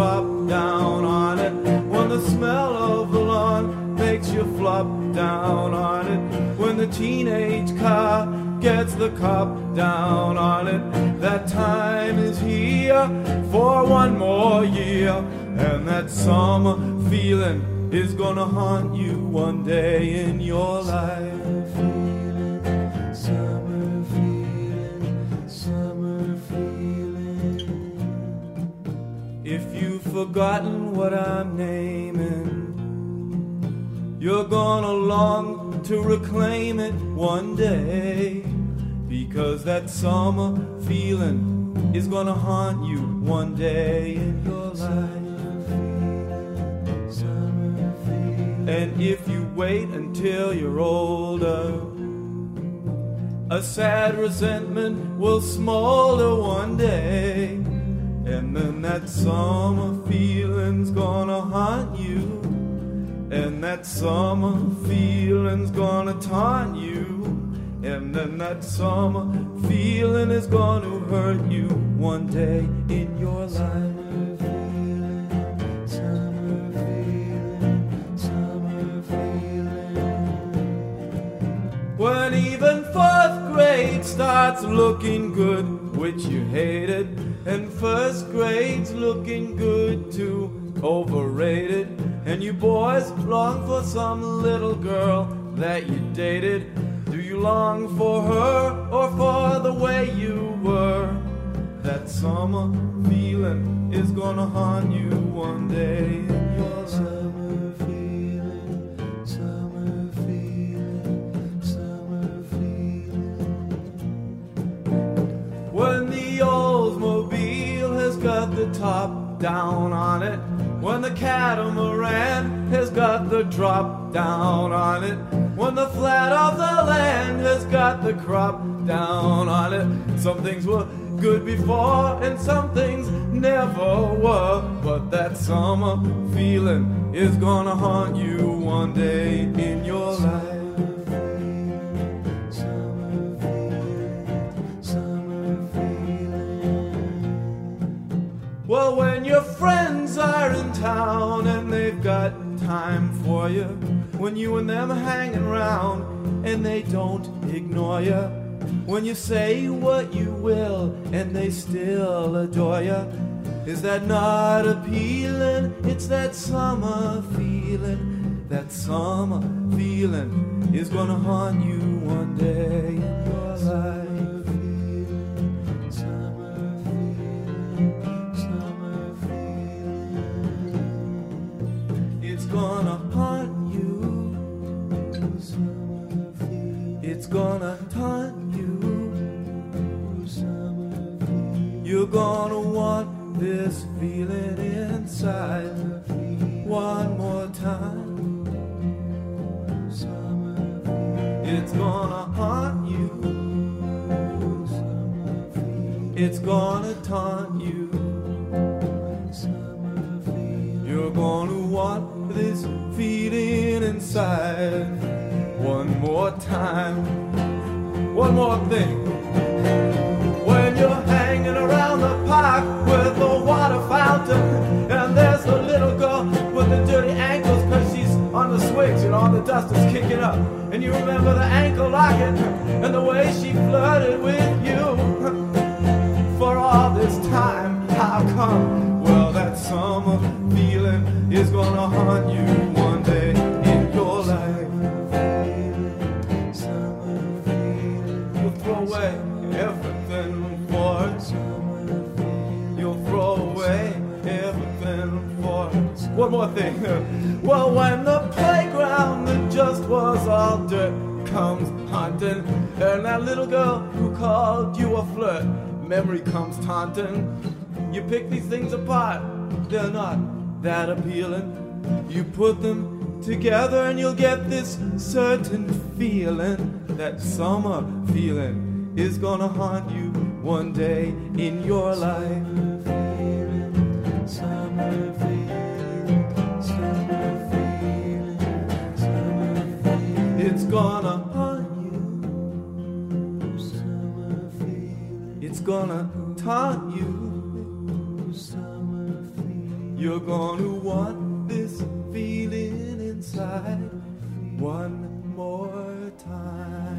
Drop down on it. When the smell of the lawn makes you flop down on it. When the teenage car gets the cop down on it. That time is here for one more year. And that summer feeling is gonna haunt you one day in your life. Forgotten what I'm naming, you're gonna long to reclaim it one day. Because that summer feeling is gonna haunt you one day in your life. And if you wait until you're older, a sad resentment will smolder one day. And then that summer feeling's gonna haunt you. And that summer feeling's gonna taunt you. And then that summer feeling is gonna hurt you one day in your life. Summer feeling, summer feeling. When even fourth grade starts looking good, which you hated, and first grade's looking good too, overrated. And you boys long for some little girl that you dated. Do you long for her or for the way you were? That summer feeling is gonna haunt you one day top down on it. When the catamaran has got the drop down on it. When the flat of the land has got the crop down on it. Some things were good before and some things never were. But that summer feeling is gonna haunt you one day in your life. Town and they've got time for you, when you and them are hanging around and they don't ignore you, when you say what you will and they still adore you, is that not appealing? It's that summer feeling. That summer feeling is gonna haunt you one day one more thing. When you're hanging around the park with the water fountain, and there's a little girl with the dirty ankles because she's on the swings and all the dust is kicking up. And you remember the ankle locking and the way she flirted with you for all this time. How come? Well, that summer feeling is gonna haunt you. One more thing. Well, when the playground that just was all dirt comes haunting, and that little girl who called you a flirt, memory comes taunting. You pick these things apart, they're not that appealing. You put them together and you'll get this certain feeling. That summer feeling is gonna haunt you one day in your life. Summer feeling, It's gonna haunt you. Summer feeling. It's gonna taunt you. Summer feeling. You're gonna want this feeling inside one more time.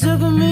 Took me by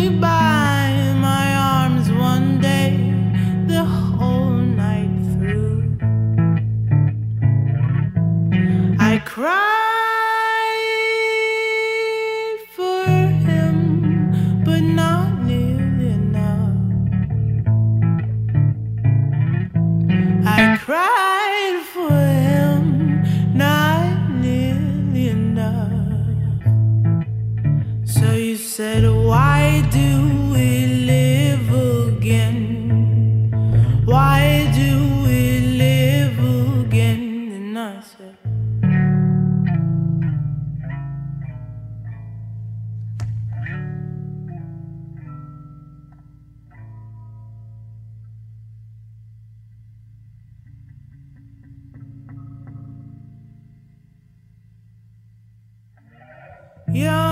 Young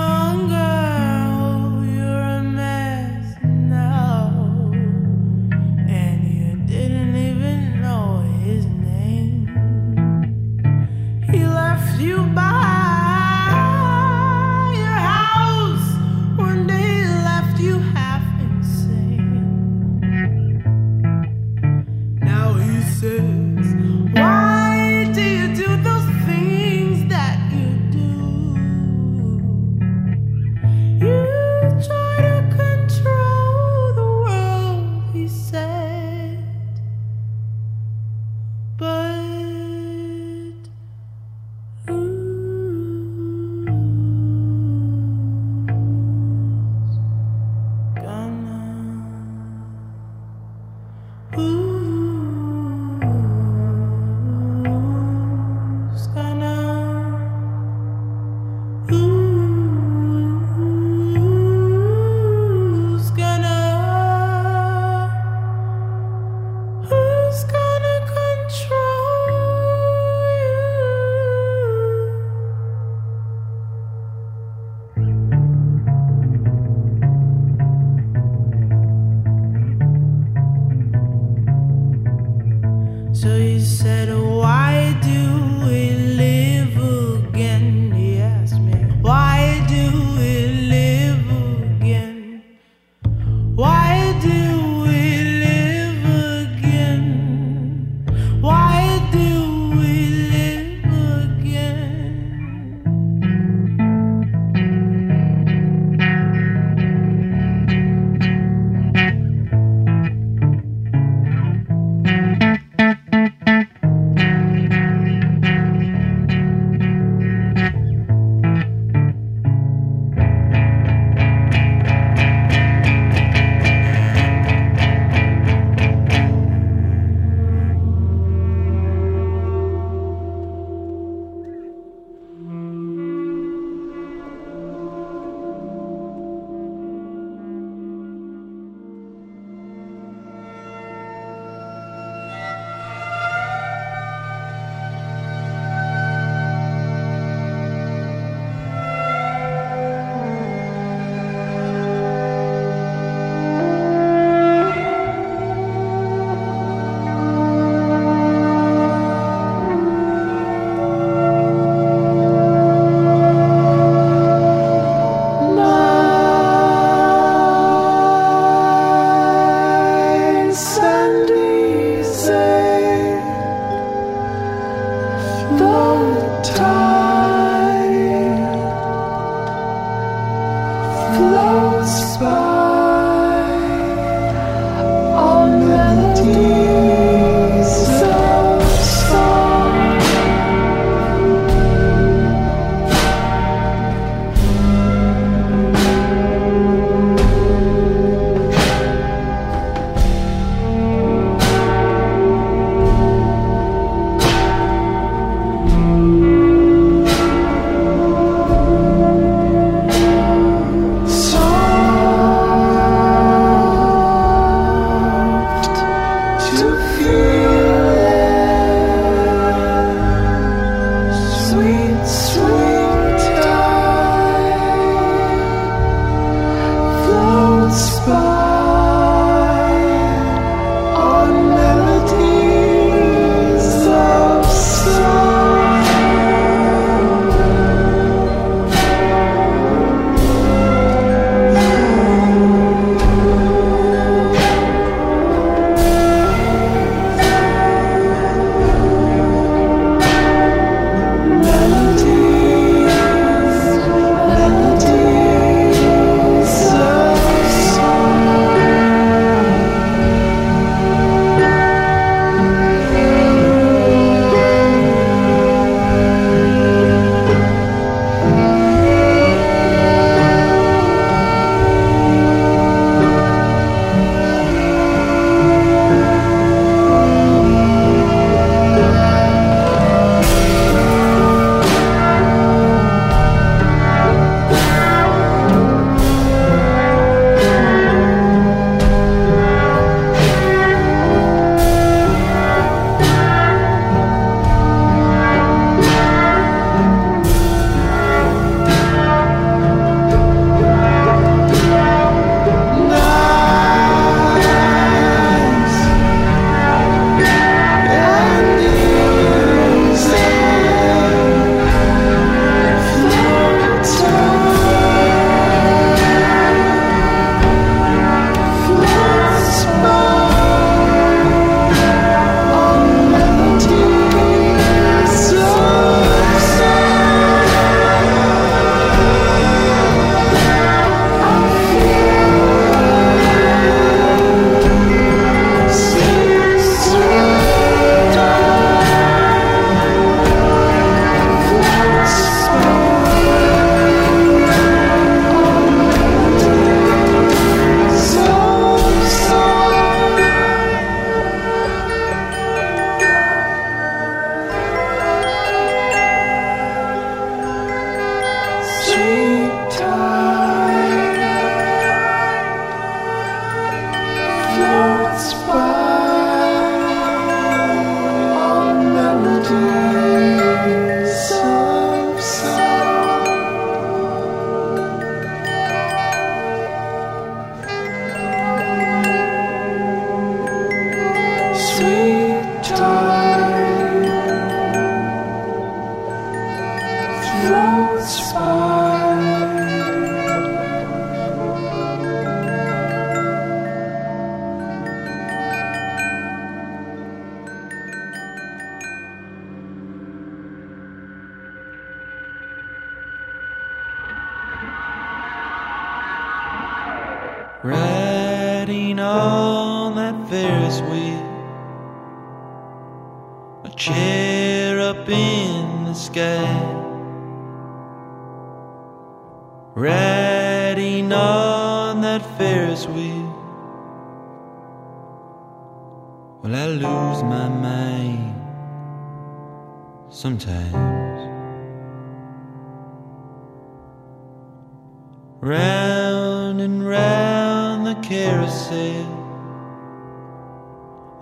Round and round the carousel,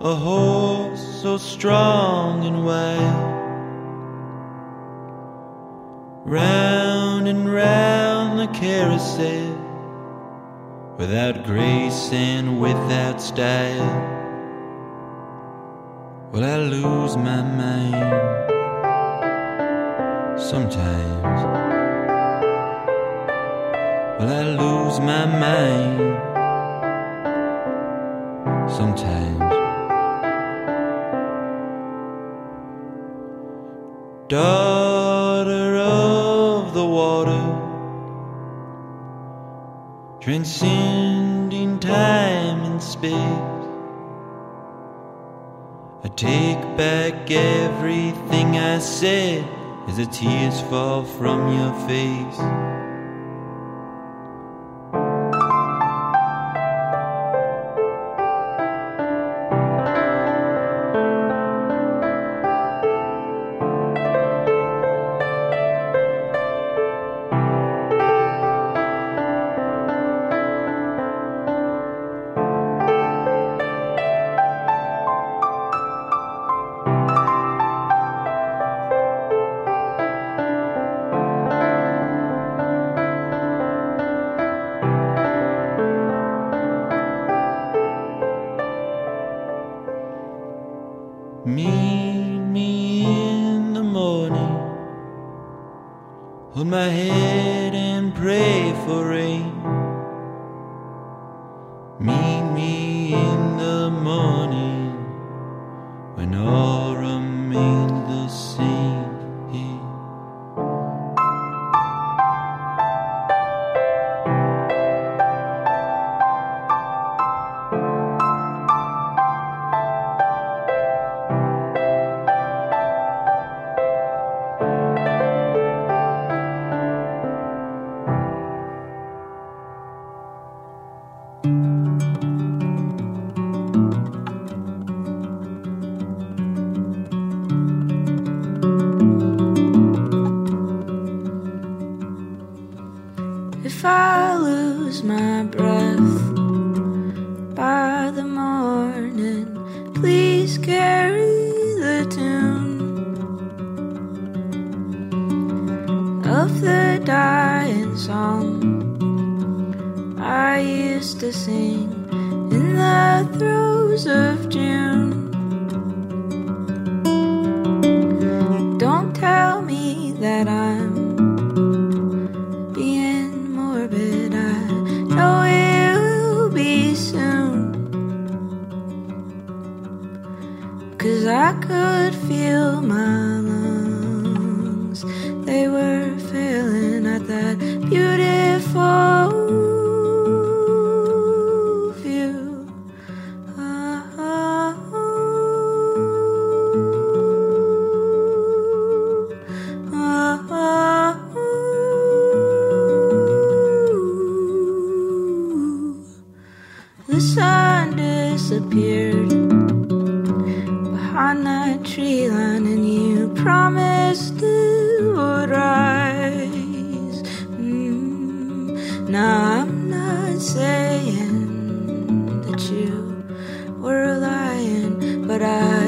a horse so strong and wild. Round and round the carousel, without grace and without style. Will I lose my mind sometimes. Well, I lose my mind sometimes. Daughter of the water, transcending time and space. I take back everything I said as the tears fall from your face. Lose my breath by the morning, please carry the tune of the dying song I used to sing in the throes of June. Could feel my Now I'm not saying that you were lying, but I